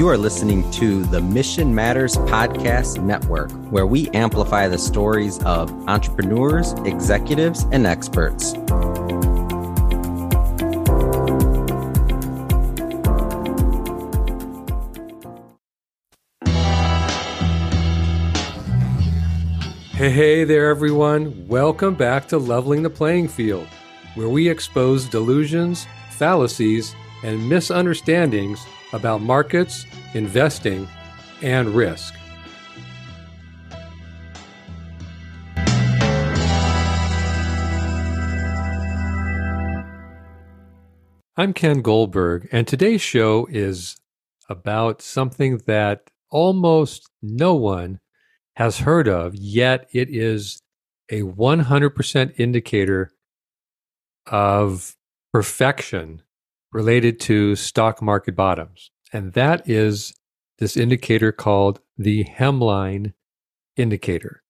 You are listening to the Mission Matters Podcast Network, where we amplify the stories of entrepreneurs, executives, and experts. Hey, hey there, everyone. Welcome back to Leveling the Playing Field, where we expose delusions, fallacies, and misunderstandings about markets, investing, and risk. I'm Ken Goldberg, and today's show is about something that almost no one has heard of, yet it is a 100% indicator of perfection related to stock market bottoms. And that is this indicator called the hemline indicator.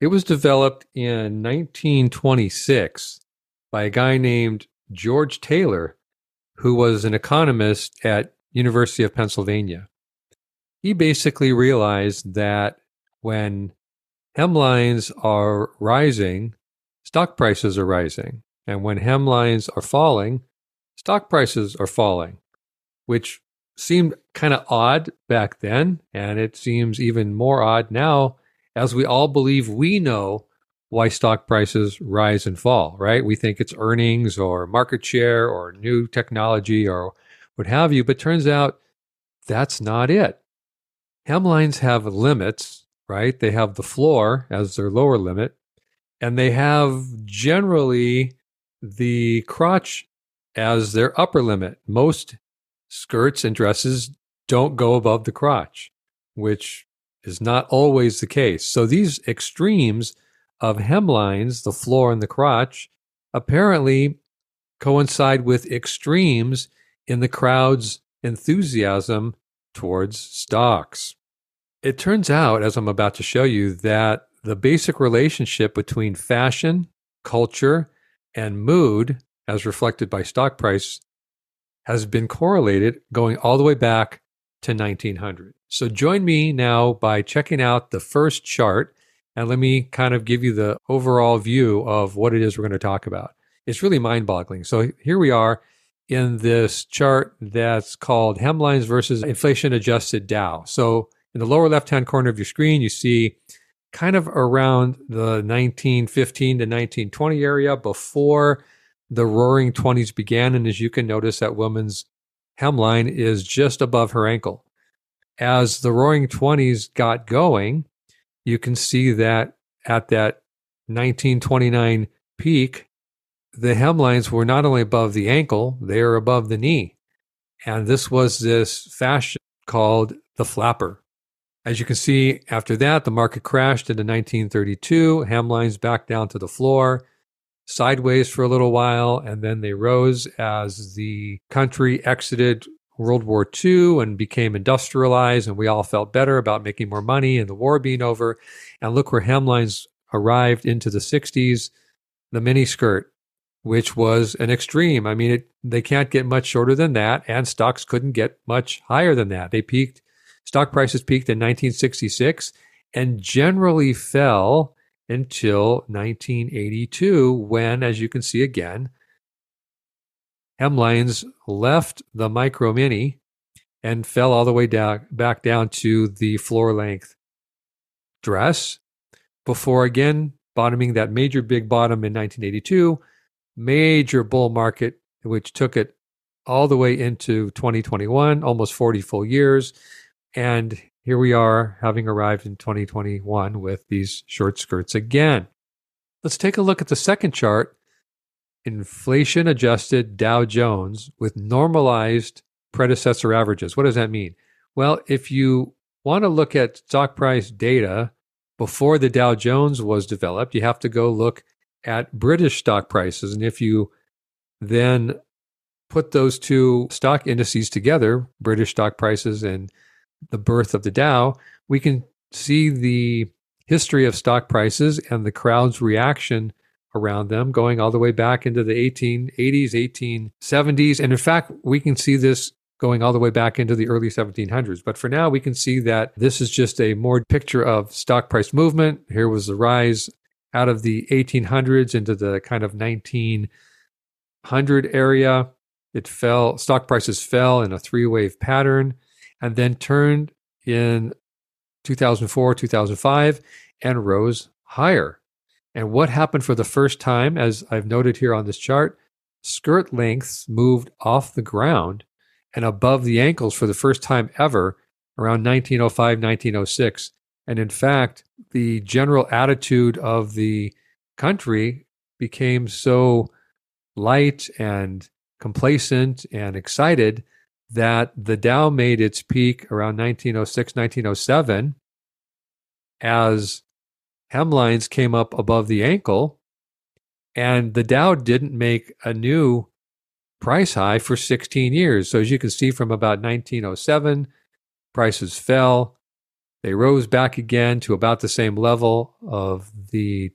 It was developed in 1926 by a guy named George Taylor, who was an economist at University of Pennsylvania. He basically realized that when hemlines are rising, stock prices are rising. And when hemlines are falling, stock prices are falling, which seemed kind of odd back then. And it seems even more odd now as we all believe we know why stock prices rise and fall, right? We think it's earnings or market share or new technology or what have you. But turns out that's not it. Hemlines have limits, right? They have the floor as their lower limit, and they have generally the crotch as their upper limit. Most skirts and dresses don't go above the crotch, which is not always the case. So these extremes of hemlines, the floor and the crotch, apparently coincide with extremes in the crowd's enthusiasm towards stocks. It turns out, as I'm about to show you, that the basic relationship between fashion, culture, and mood as reflected by stock price, has been correlated going all the way back to 1900. So join me now by checking out the first chart and let me kind of give you the overall view of what it is we're going to talk about. It's really mind boggling. So here we are in this chart that's called hemlines versus inflation adjusted Dow. So in the lower left hand corner of your screen, you see kind of around the 1915 to 1920 area before the roaring 20s began. And as you can notice, that woman's hemline is just above her ankle. As the roaring 20s got going, you can see that at that 1929 peak, the hemlines were not only above the ankle, they are above the knee. And this was this fashion called the flapper. As you can see, after that, the market crashed into 1932, hemlines back down to the floor sideways for a little while, and then they rose as the country exited World War II and became industrialized, and we all felt better about making more money and the war being over. And look where hemlines arrived into the 60s, the miniskirt, which was an extreme. I mean, it, they can't get much shorter than that, and stocks couldn't get much higher than that. They peaked, stock prices peaked in 1966 and generally fell until 1982, when, as you can see again, hemlines left the micro mini and fell all the way down back down to the floor length dress before again bottoming that major big bottom in 1982 major bull market which took it all the way into 2021 almost 40 full years and here we are having arrived in 2021 with these short skirts again. Let's take a look at the second chart inflation adjusted Dow Jones with normalized predecessor averages. What does that mean? Well, if you want to look at stock price data before the Dow Jones was developed, you have to go look at British stock prices. And if you then put those two stock indices together, British stock prices and the birth of the Dow, we can see the history of stock prices and the crowd's reaction around them going all the way back into the 1880s, 1870s. And in fact, we can see this going all the way back into the early 1700s. But for now, we can see that this is just a more picture of stock price movement. Here was the rise out of the 1800s into the kind of 1900 area. It fell, stock prices fell in a three wave pattern and then turned in 2004, 2005 and rose higher. And what happened for the first time, as I've noted here on this chart, skirt lengths moved off the ground and above the ankles for the first time ever around 1905, 1906. And in fact, the general attitude of the country became so light and complacent and excited that the Dow made its peak around 1906, 1907 as hemlines came up above the ankle. And the Dow didn't make a new price high for 16 years. So, as you can see from about 1907, prices fell. They rose back again to about the same level of the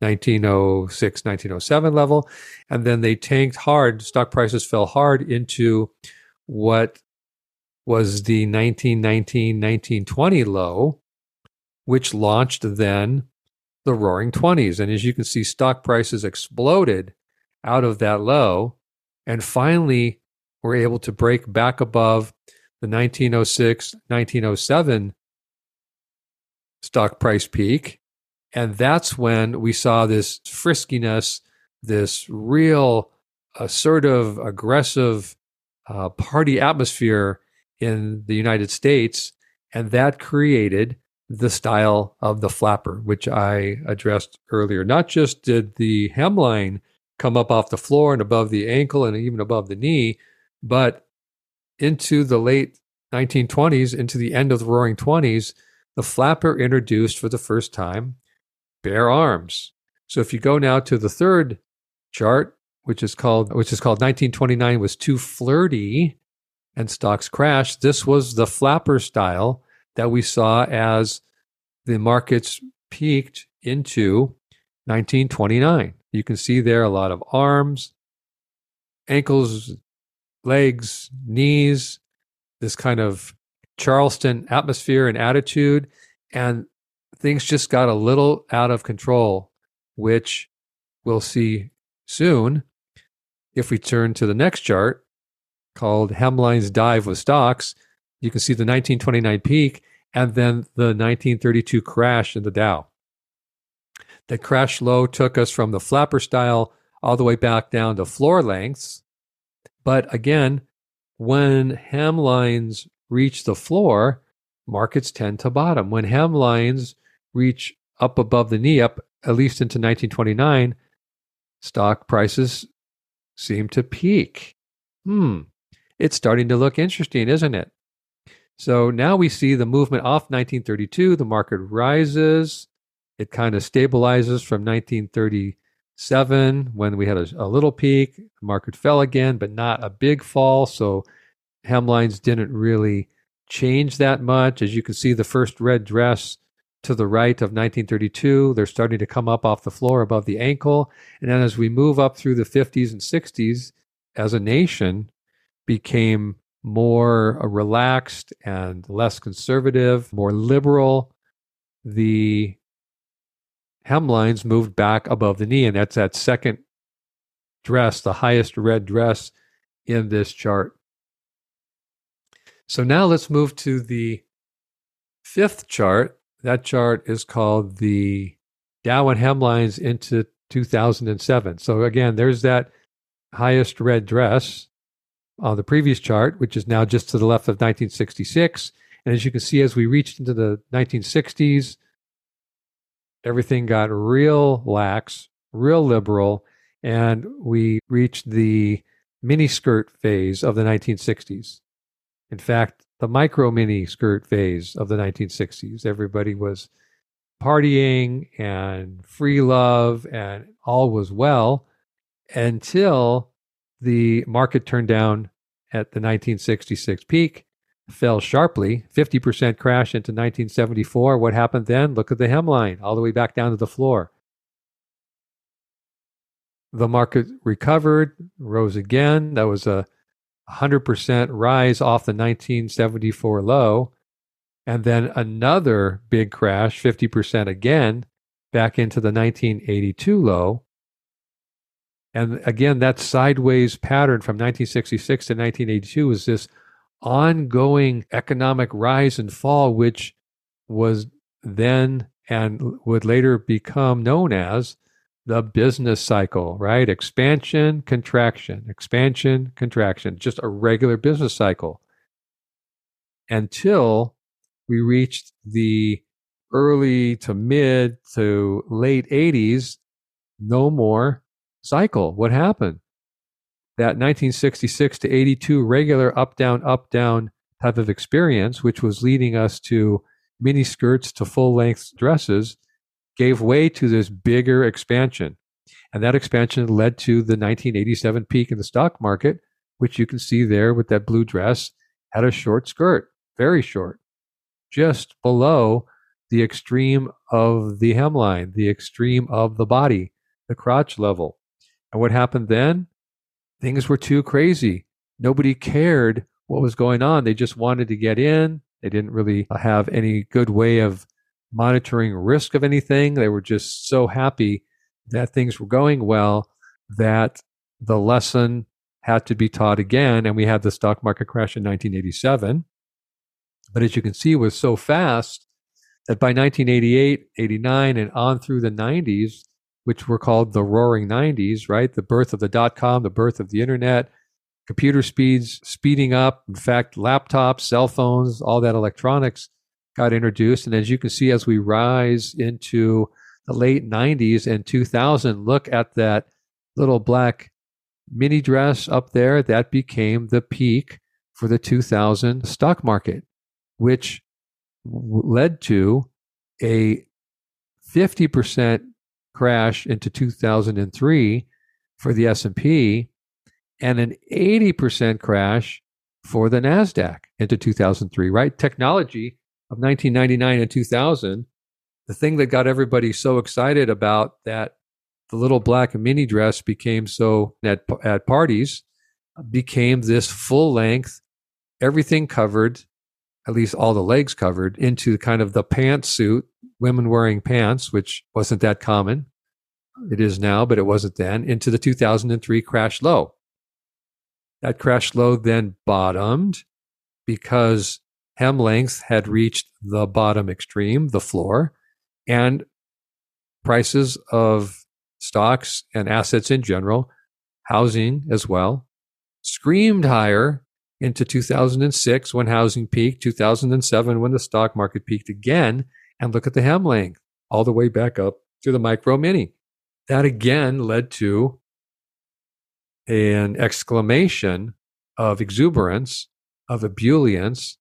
1906, 1907 level. And then they tanked hard. Stock prices fell hard into what was the 1919, 1920 low, which launched then the roaring 20s. And as you can see, stock prices exploded out of that low and finally were able to break back above the 1906, 1907 stock price peak. And that's when we saw this friskiness, this real assertive, aggressive uh, party atmosphere in the United States. And that created the style of the flapper, which I addressed earlier. Not just did the hemline come up off the floor and above the ankle and even above the knee, but into the late 1920s, into the end of the roaring 20s, the flapper introduced for the first time bare arms. So if you go now to the third chart, which is called which is called 1929 was too flirty and stocks crashed, this was the flapper style that we saw as the markets peaked into 1929. You can see there a lot of arms, ankles, legs, knees, this kind of Charleston atmosphere and attitude. And things just got a little out of control, which we'll see soon if we turn to the next chart called Hemlines Dive with Stocks you can see the 1929 peak and then the 1932 crash in the Dow. The crash low took us from the flapper style all the way back down to floor lengths. But again, when hemlines reach the floor, markets tend to bottom. When hemlines reach up above the knee, up at least into 1929, stock prices seem to peak. Hmm, it's starting to look interesting, isn't it? So now we see the movement off 1932. The market rises. It kind of stabilizes from 1937 when we had a, a little peak. The market fell again, but not a big fall. So hemlines didn't really change that much. As you can see, the first red dress to the right of 1932, they're starting to come up off the floor above the ankle. And then as we move up through the 50s and 60s, as a nation, became more uh, relaxed and less conservative, more liberal. The hemlines moved back above the knee, and that's that second dress, the highest red dress in this chart. So now let's move to the fifth chart. That chart is called the Dow and hemlines into 2007. So again, there's that highest red dress on the previous chart, which is now just to the left of 1966. And as you can see, as we reached into the 1960s, everything got real lax, real liberal, and we reached the mini skirt phase of the 1960s. In fact, the micro mini skirt phase of the 1960s. Everybody was partying and free love, and all was well until the market turned down at the 1966 peak, fell sharply, 50% crash into 1974. What happened then? Look at the hemline, all the way back down to the floor. The market recovered, rose again. That was a 100% rise off the 1974 low, and then another big crash, 50% again, back into the 1982 low. And again, that sideways pattern from 1966 to 1982 was this ongoing economic rise and fall, which was then and would later become known as the business cycle, right? Expansion, contraction, expansion, contraction, just a regular business cycle until we reached the early to mid to late 80s, no more cycle. What happened? That 1966 to 82 regular up, down, up, down type of experience, which was leading us to mini skirts to full length dresses, gave way to this bigger expansion. And that expansion led to the 1987 peak in the stock market, which you can see there with that blue dress, had a short skirt, very short, just below the extreme of the hemline, the extreme of the body, the crotch level. And what happened then? Things were too crazy. Nobody cared what was going on. They just wanted to get in. They didn't really have any good way of monitoring risk of anything. They were just so happy that things were going well that the lesson had to be taught again. And we had the stock market crash in 1987. But as you can see, it was so fast that by 1988, 89, and on through the 90s, which were called the roaring 90s, right? The birth of the dot com, the birth of the internet, computer speeds speeding up. In fact, laptops, cell phones, all that electronics got introduced. And as you can see, as we rise into the late 90s and 2000, look at that little black mini dress up there. That became the peak for the 2000 stock market, which led to a 50% crash into 2003 for the S&P and an 80% crash for the Nasdaq into 2003, right? Technology of 1999 and 2000, the thing that got everybody so excited about that the little black mini dress became so at, at parties became this full length, everything covered, at least all the legs covered, into kind of the pantsuit, women wearing pants, which wasn't that common. It is now, but it wasn't then, into the 2003 crash low. That crash low then bottomed because hem length had reached the bottom extreme, the floor, and prices of stocks and assets in general, housing as well, screamed higher into 2006 when housing peaked, 2007 when the stock market peaked again. And look at the hem length all the way back up to the micro mini. That again led to an exclamation of exuberance, of ebullience,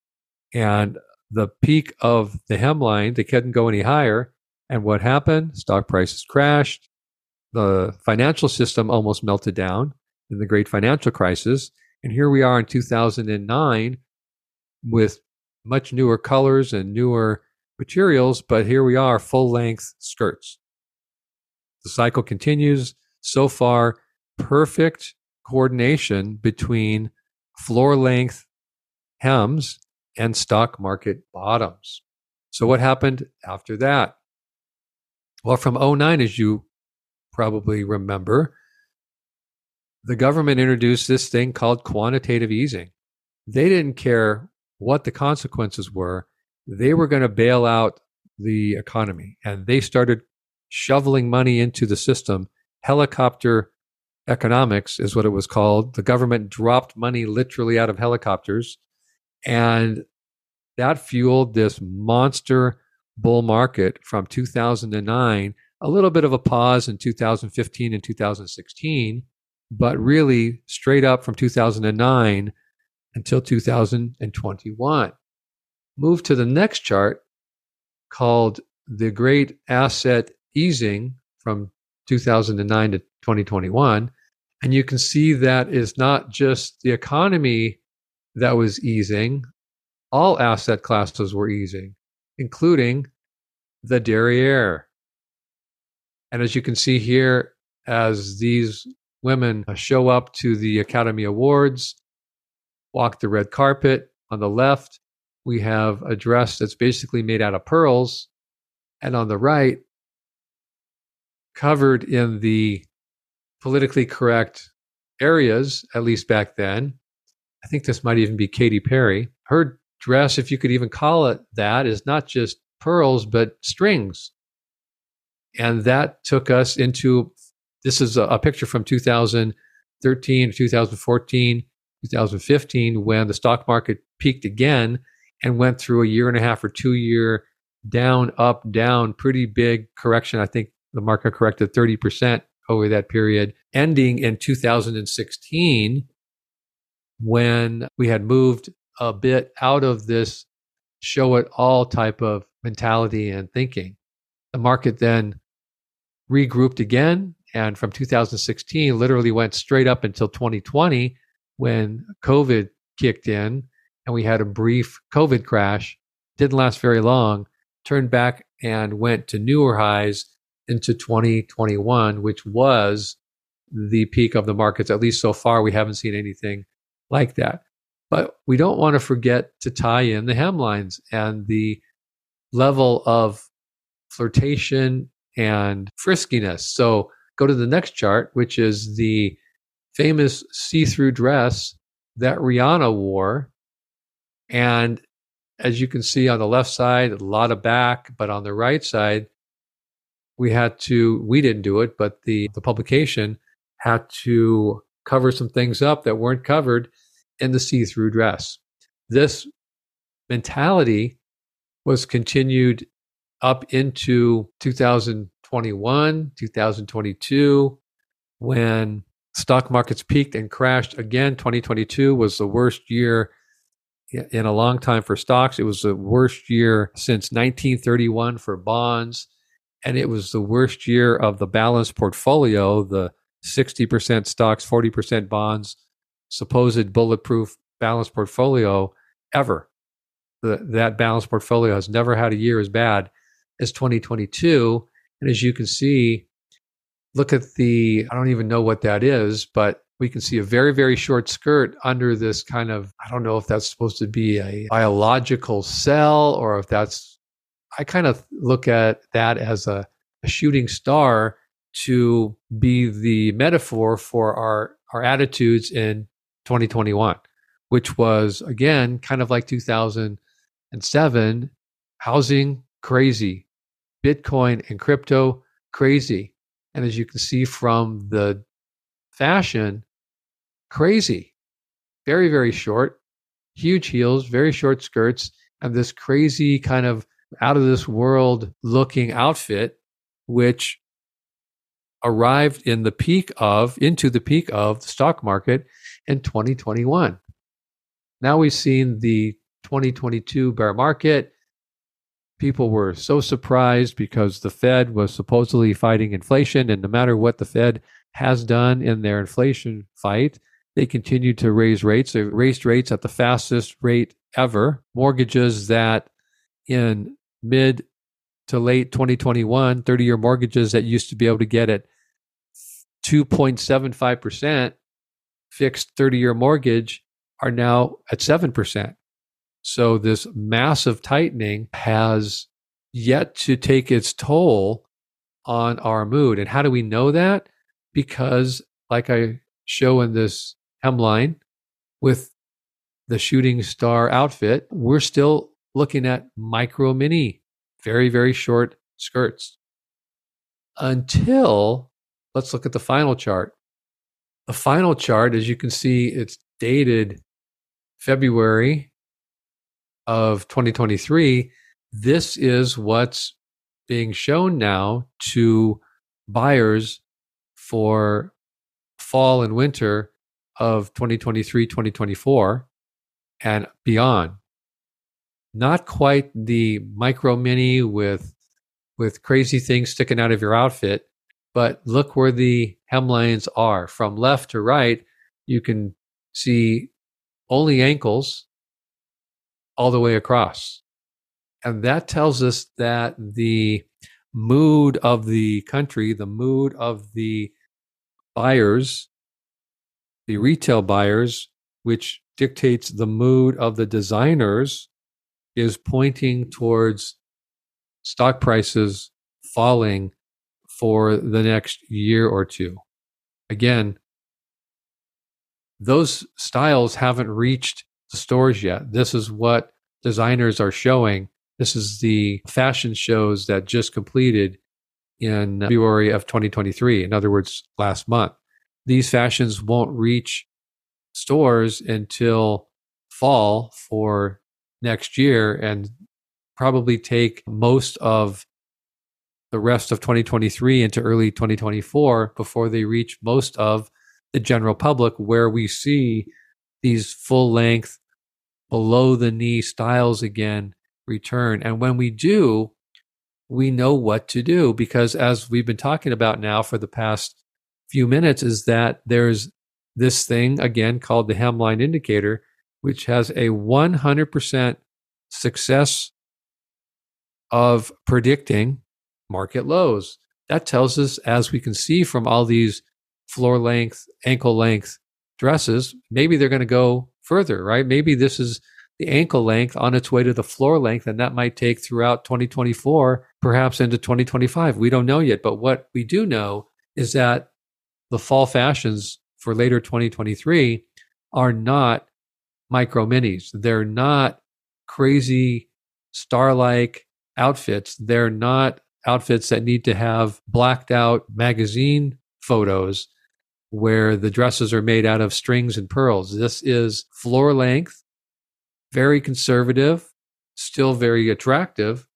and the peak of the hemline, they couldn't go any higher. And what happened? Stock prices crashed. The financial system almost melted down in the great financial crisis. And here we are in 2009 with much newer colors and newer materials, but here we are, full length skirts. The cycle continues. So far, perfect coordination between floor length hems and stock market bottoms. So, what hmm. happened after that? Well, from 09, as you probably remember, the government introduced this thing called quantitative easing. They didn't care what the consequences were, they were going to bail out the economy. And they started shoveling money into the system. Helicopter economics is what it was called. The government dropped money literally out of helicopters and that fueled this monster bull market from 2009, a little bit of a pause in 2015 and 2016, but really straight up from 2009 until 2021. Move to the next chart called the Great Asset Easing from 2009 to 2021. And you can see that is not just the economy that was easing. All asset classes were easing, including the derriere. And as you can see here, as these women uh, show up to the Academy Awards, walk the red carpet. On the left, we have a dress that's basically made out of pearls. And on the right, covered in the politically correct areas, at least back then. I think this might even be Katy Perry. Her dress, if you could even call it that, is not just pearls, but strings. And that took us into this is a, a picture from 2013, 2014, 2015, when the stock market peaked again and went through a year and a half or two year down, up, down, pretty big correction. I think the market corrected 30% over that period, ending in 2016 when we had moved a bit out of this show it all type of mentality and thinking. The market then regrouped again and from 2016 literally went straight up until 2020 when COVID kicked in and we had a brief COVID crash. Didn't last very long, turned back and went to newer highs into 2021, which was the peak of the markets. At least so far, we haven't seen anything like that. But we don't want to forget to tie in the hemlines and the level of flirtation and friskiness. So go to the next chart, which is the famous see through dress that Rihanna wore. And as you can see on the left side, a lot of back, but on the right side, we had to, we didn't do it, but the, the publication had to cover some things up that weren't covered in the see through dress. This mentality was continued up into 2021, 2022, when stock markets peaked and crashed again. 2022 was the worst year in a long time for stocks. It was the worst year since 1931 for bonds. And it was the worst year of the balanced portfolio, the 60% stocks, 40% bonds, supposed bulletproof balanced portfolio ever. The, that balanced portfolio has never had a year as bad as 2022. And as you can see, look at the, I don't even know what that is, but we can see a very, very short skirt under this kind of, I don't know if that's supposed to be a biological cell or if that's, I kind of look at that as a, a shooting star to be the metaphor for our, our attitudes in 2021, which was again kind of like 2007 housing crazy, Bitcoin and crypto crazy. And as you can see from the fashion, crazy, very, very short, huge heels, very short skirts, and this crazy kind of out of this world looking outfit, which arrived in the peak of, into the peak of the stock market in 2021. Now we've seen the 2022 bear market. People were so surprised because the Fed was supposedly fighting inflation, and no matter what the Fed has done in their inflation fight. They continue to raise rates. They raised rates at the fastest rate ever. Mortgages that in mid to late 2021, 30 year mortgages that used to be able to get at 2.75% fixed 30 year mortgage are now at 7%. So this massive tightening has yet to take its toll on our mood. And how do we know that? because, like I show in this hemline with the shooting star outfit, we're still looking at micro mini, very, very short skirts. Until, let's look at the final chart. The final chart, as you can see, it's dated February of 2023. This is what's being shown now to buyers for fall and winter of 2023, 2024 and beyond. Not quite the micro mini with with crazy things sticking out of your outfit, but look where the hemlines are. From left to right, you can see only ankles all the way across. And that tells us that the mood of the country, the mood of the buyers, the retail buyers, which dictates the mood of the designers is pointing towards stock prices falling for the next year or two. Again, those styles haven't reached the stores yet. This is what designers are showing. This is the fashion shows that just completed in February of 2023. In other words, last month. These fashions won't reach stores until fall for next year and probably take most of the rest of 2023 into early 2024 before they reach most of the general public where we see these full length below the knee styles again return. And when we do we know what to do because as we've been talking about now for the past few minutes is that there's this thing again called the hemline indicator which has a 100% success of predicting market lows. That tells us, as we can see from all these floor length, ankle length dresses, maybe they're going to go further, right? Maybe this is the ankle length on its way to the floor length, and that might take throughout 2024, perhaps into 2025. We don't know yet. But what we do know is that the fall fashions for later 2023 are not micro minis. They're not crazy star like outfits. They're not outfits that need to have blacked out magazine photos where the dresses are made out of strings and pearls. This is floor length, very conservative, still very attractive,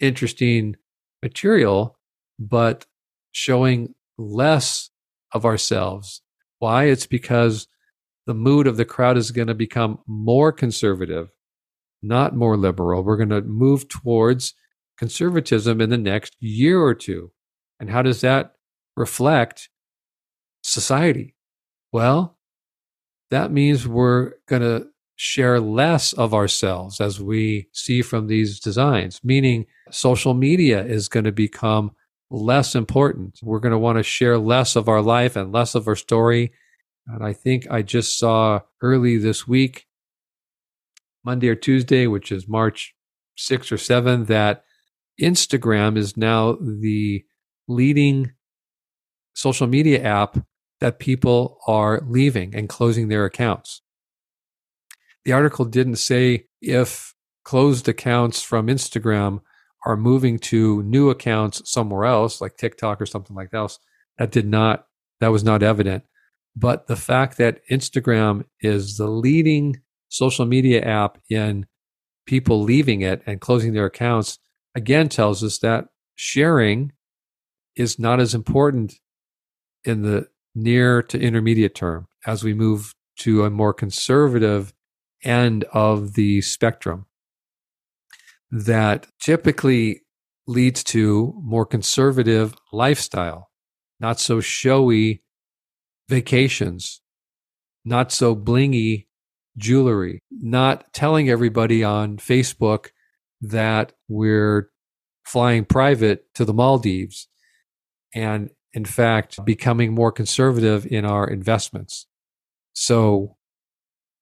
interesting material, but showing less of ourselves. Why? It's because the mood of the crowd is going to become more conservative, not more liberal. We're going to move towards conservatism in the next year or two. And how does that reflect society? Well, that means we're going to share less of ourselves as we see from these designs, meaning social media is going to become less important. We're going to want to share less of our life and less of our story. And I think I just saw early this week, Monday or Tuesday, which is March 6th or 7th, that Instagram is now the leading social media app that people are leaving and closing their accounts. The article didn't say if closed accounts from Instagram are moving to new accounts somewhere else, like TikTok or something like that. That did not, that was not evident. But the fact that Instagram is the leading social media app in people leaving it and closing their accounts again tells us that sharing is not as important in the near to intermediate term as we move to a more conservative end of the spectrum that typically leads to more conservative lifestyle, not so showy vacations, not so blingy jewelry, not telling everybody on Facebook that we're flying private to the Maldives and, in fact, becoming more conservative in our investments. So,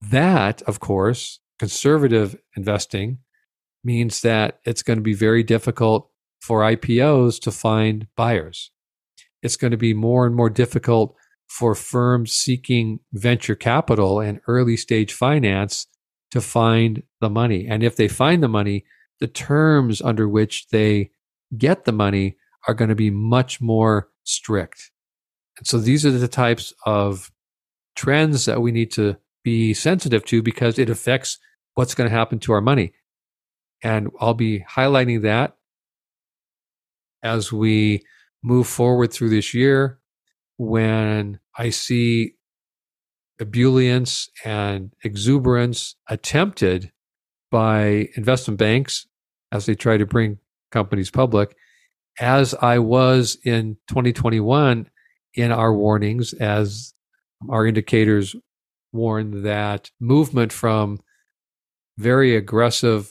that, of course, conservative investing means that it's going to be very difficult for IPOs to find buyers. It's going to be more and more difficult for firms seeking venture capital and early stage finance to find the money. And if they find the money, the terms under which they get the money are going to be much more strict. And so these are the types of trends that we need to be sensitive to because it affects what's going to happen to our money. And I'll be highlighting that as we move forward through this year when I see ebullience and exuberance attempted by investment banks as they try to bring companies public, as I was in 2021 in our warnings, as our indicators warned that movement from very aggressive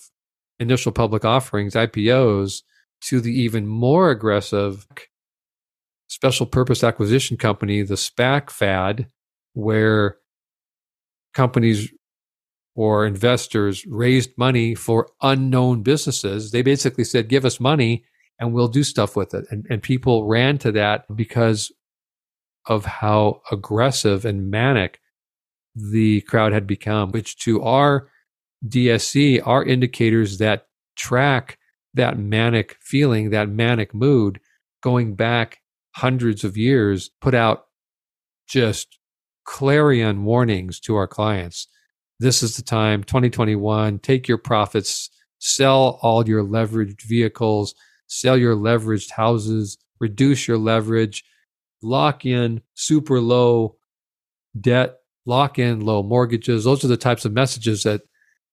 initial public offerings, IPOs, to the even more aggressive special purpose acquisition company, the SPAC fad, where companies or investors raised money for unknown businesses. They basically said, give us money and we'll do stuff with it. And, and people ran to that because of how aggressive and manic the crowd had become, which to our DSC are indicators that track that manic feeling, that manic mood going back hundreds of years, put out just clarion warnings to our clients. This is the time, 2021, take your profits, sell all your leveraged vehicles, sell your leveraged houses, reduce your leverage, lock in super low debt, lock in low mortgages. Those are the types of messages that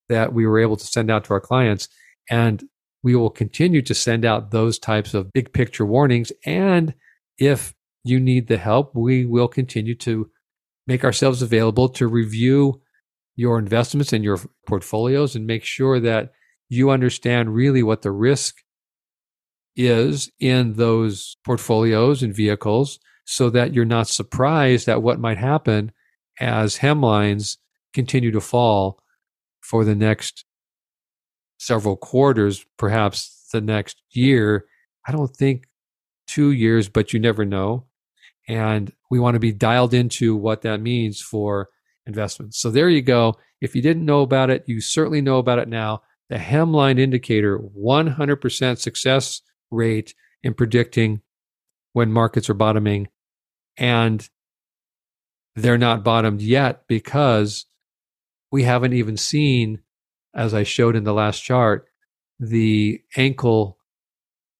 that we were able to send out to our clients. And we will continue to send out those types of big picture warnings. And if you need the help, we will continue to make ourselves available to review your investments and your portfolios and make sure that you understand really what the risk is in those portfolios and vehicles so that you're not surprised at what might happen as hemlines continue to fall for the next several quarters, perhaps the next year. I don't think two years, but you never know. And we want to be dialed into what that means for investments. So there you go. If you didn't know about it, you certainly know about it now. The hemline indicator, 100% success rate in predicting when markets are bottoming. And they're not bottomed yet because we haven't even seen, as I showed in the last chart, the ankle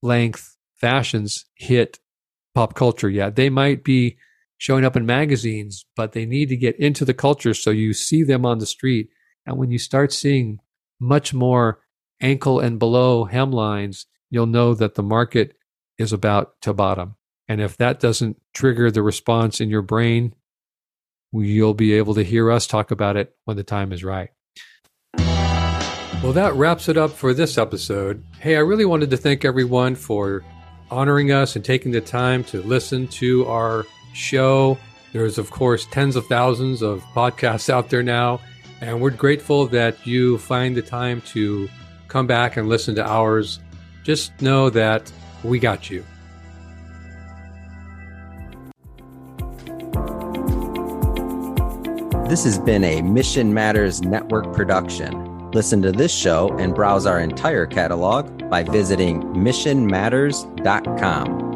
length fashions hit pop culture yet. They might be showing up in magazines, but they need to get into the culture so you see them on the street. And when you start seeing much more ankle and below hemlines, you'll know that the market is about to bottom. And if that doesn't trigger the response in your brain you'll be able to hear us talk about it when the time is right. Well, that wraps it up for this episode. Hey, I really wanted to thank everyone for honoring us and taking the time to listen to our show. There's, of course, tens of thousands of podcasts out there now, and we're grateful that you find the time to come back and listen to ours. Just know that we got you. This has been a Mission Matters Network production. Listen to this show and browse our entire catalog by visiting missionmatters.com.